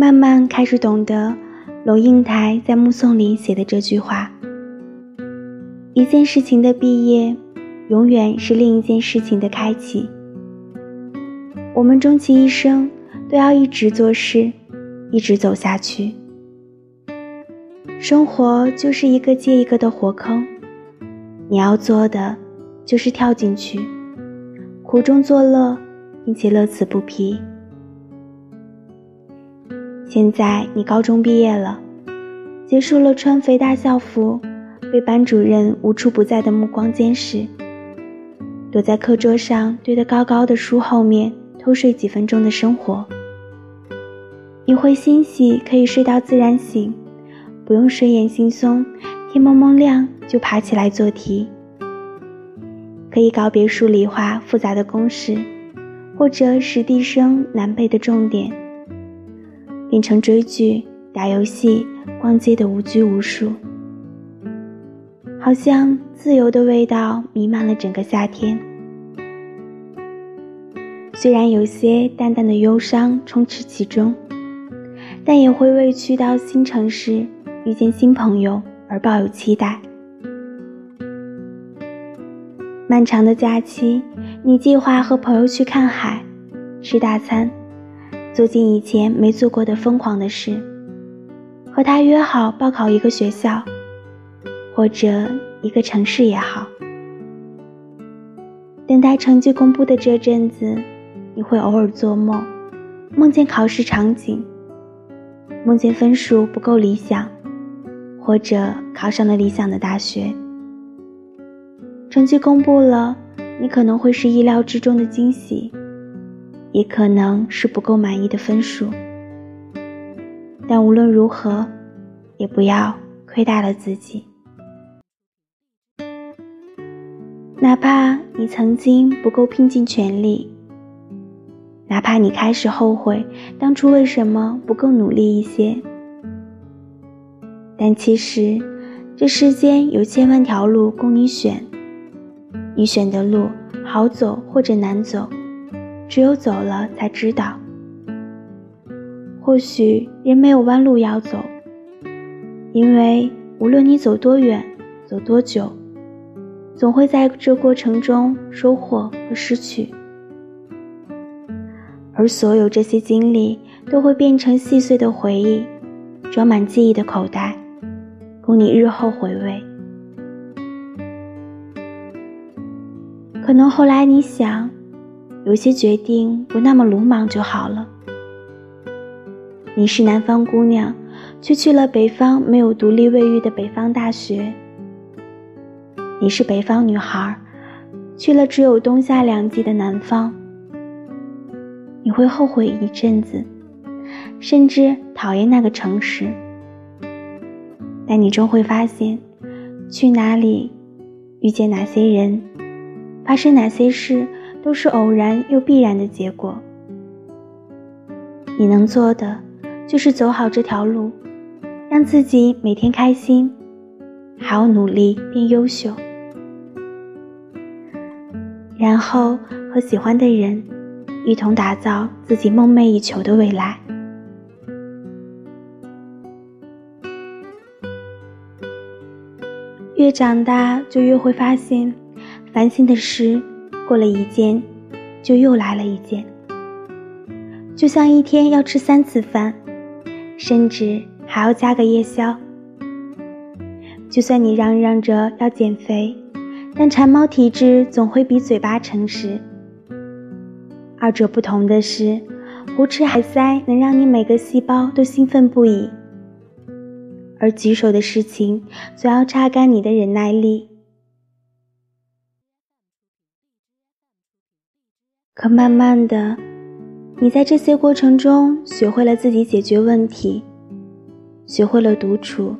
慢慢开始懂得龙应台在《目送》里写的这句话：一件事情的毕业，永远是另一件事情的开启。我们终其一生都要一直做事，一直走下去。生活就是一个接一个的火坑，你要做的就是跳进去，苦中作乐，并且乐此不疲。现在你高中毕业了，结束了穿肥大校服，被班主任无处不在的目光监视，躲在课桌上堆得高高的书后面。偷睡几分钟的生活，你会欣喜可以睡到自然醒，不用睡眼惺忪，天蒙蒙亮就爬起来做题，可以告别数理化复杂的公式，或者史地生难背的重点，变成追剧、打游戏、逛街的无拘无束，好像自由的味道弥漫了整个夏天。虽然有些淡淡的忧伤充斥其中，但也会为去到新城市、遇见新朋友而抱有期待。漫长的假期，你计划和朋友去看海、吃大餐，做尽以前没做过的疯狂的事，和他约好报考一个学校，或者一个城市也好。等待成绩公布的这阵子。你会偶尔做梦，梦见考试场景，梦见分数不够理想，或者考上了理想的大学。成绩公布了，你可能会是意料之中的惊喜，也可能是不够满意的分数。但无论如何，也不要亏待了自己。哪怕你曾经不够拼尽全力。哪怕你开始后悔当初为什么不够努力一些，但其实这世间有千万条路供你选，你选的路好走或者难走，只有走了才知道。或许人没有弯路要走，因为无论你走多远，走多久，总会在这过程中收获和失去。而所有这些经历都会变成细碎的回忆，装满记忆的口袋，供你日后回味。可能后来你想，有些决定不那么鲁莽就好了。你是南方姑娘，却去了北方没有独立卫浴的北方大学。你是北方女孩，去了只有冬夏两季的南方。你会后悔一阵子，甚至讨厌那个城市，但你终会发现，去哪里，遇见哪些人，发生哪些事，都是偶然又必然的结果。你能做的，就是走好这条路，让自己每天开心，还要努力变优秀，然后和喜欢的人。一同打造自己梦寐以求的未来。越长大，就越会发现，烦心的事过了一件，就又来了一件。就像一天要吃三次饭，甚至还要加个夜宵。就算你嚷嚷着要减肥，但馋猫体质总会比嘴巴诚实。二者不同的是，胡吃海塞能让你每个细胞都兴奋不已，而棘手的事情总要榨干你的忍耐力。可慢慢的，你在这些过程中学会了自己解决问题，学会了独处，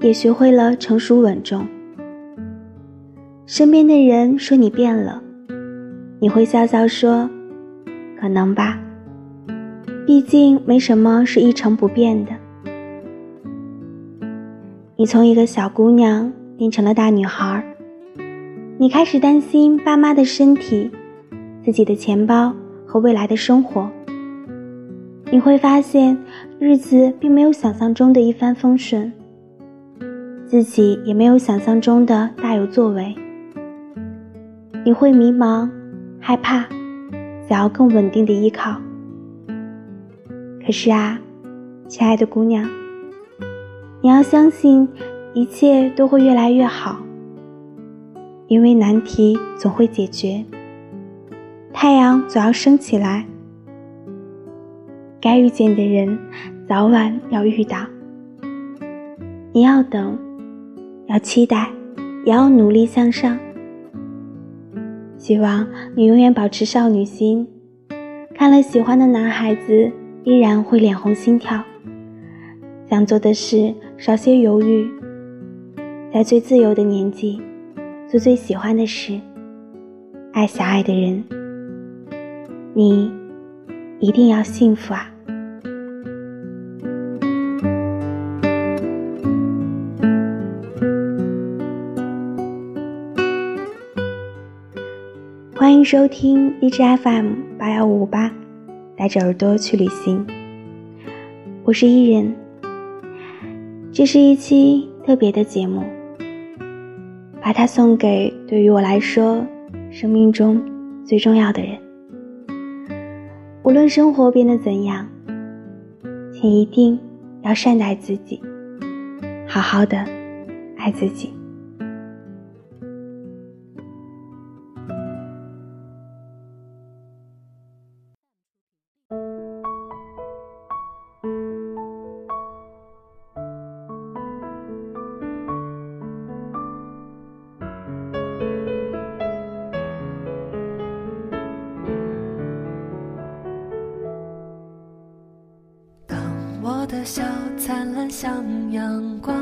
也学会了成熟稳重。身边的人说你变了，你会笑笑说。可能吧，毕竟没什么是一成不变的。你从一个小姑娘变成了大女孩，你开始担心爸妈的身体、自己的钱包和未来的生活。你会发现日子并没有想象中的一帆风顺，自己也没有想象中的大有作为。你会迷茫、害怕，想要更稳定的依靠。可是啊，亲爱的姑娘，你要相信，一切都会越来越好，因为难题总会解决，太阳总要升起来。该遇见的人，早晚要遇到。你要等，要期待，也要努力向上。希望你永远保持少女心，看了喜欢的男孩子，依然会脸红心跳。想做的事少些犹豫，在最自由的年纪，做最喜欢的事，爱想爱的人。你一定要幸福啊！欢迎收听荔枝 FM 八幺五五八，带着耳朵去旅行。我是伊人，这是一期特别的节目，把它送给对于我来说生命中最重要的人。无论生活变得怎样，请一定要善待自己，好好的爱自己。笑灿烂像阳光，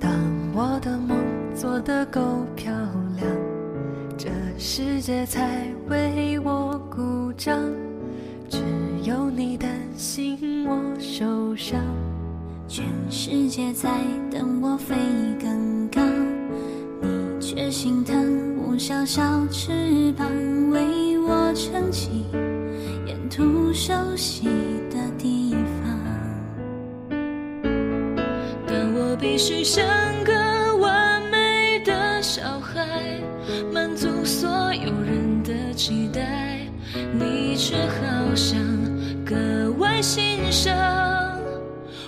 当我的梦做得够漂亮，这世界才为我鼓掌。只有你担心我受伤，全世界在等我飞更高，你却心疼我小小翅膀，为我撑起沿途熟悉的地方。必须像个完美的小孩，满足所有人的期待，你却好像格外欣赏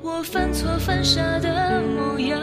我犯错犯傻的模样。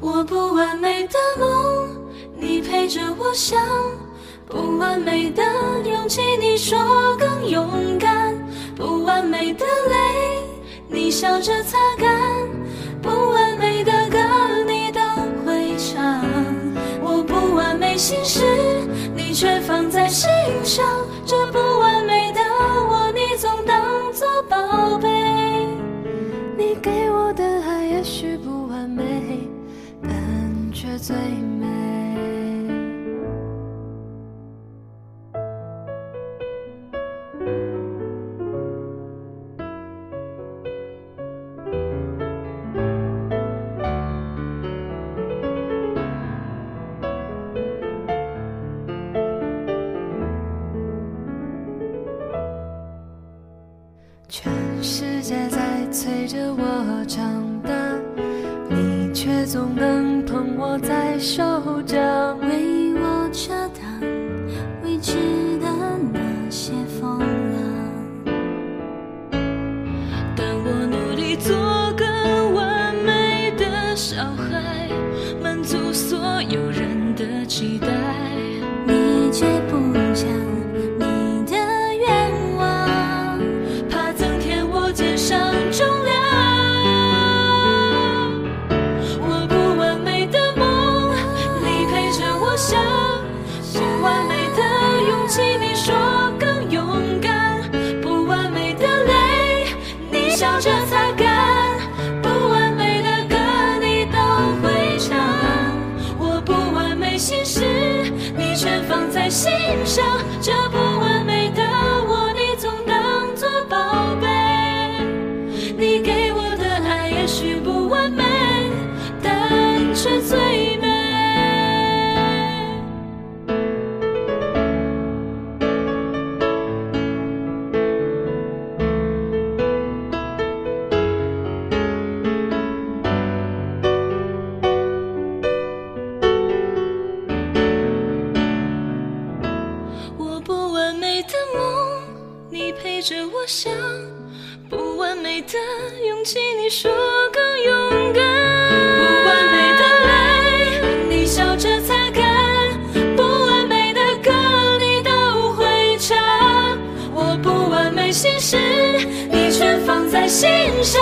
我不完美的梦，你陪着我想；不完美的勇气，你说更勇敢；不完美的泪。笑着擦干不完美的歌，你都会唱。我不完美心事，你却放在心上。这总能捧我在手掌，为我遮挡未知的那些风浪。但我努力做个完美的小孩，满足所有人的期待，你却不讲。心陪着我想，不完美的勇气，你说更勇敢。不完美的泪，你笑着擦干；不完美的歌，你都会唱。我不完美心事，你全放在心上。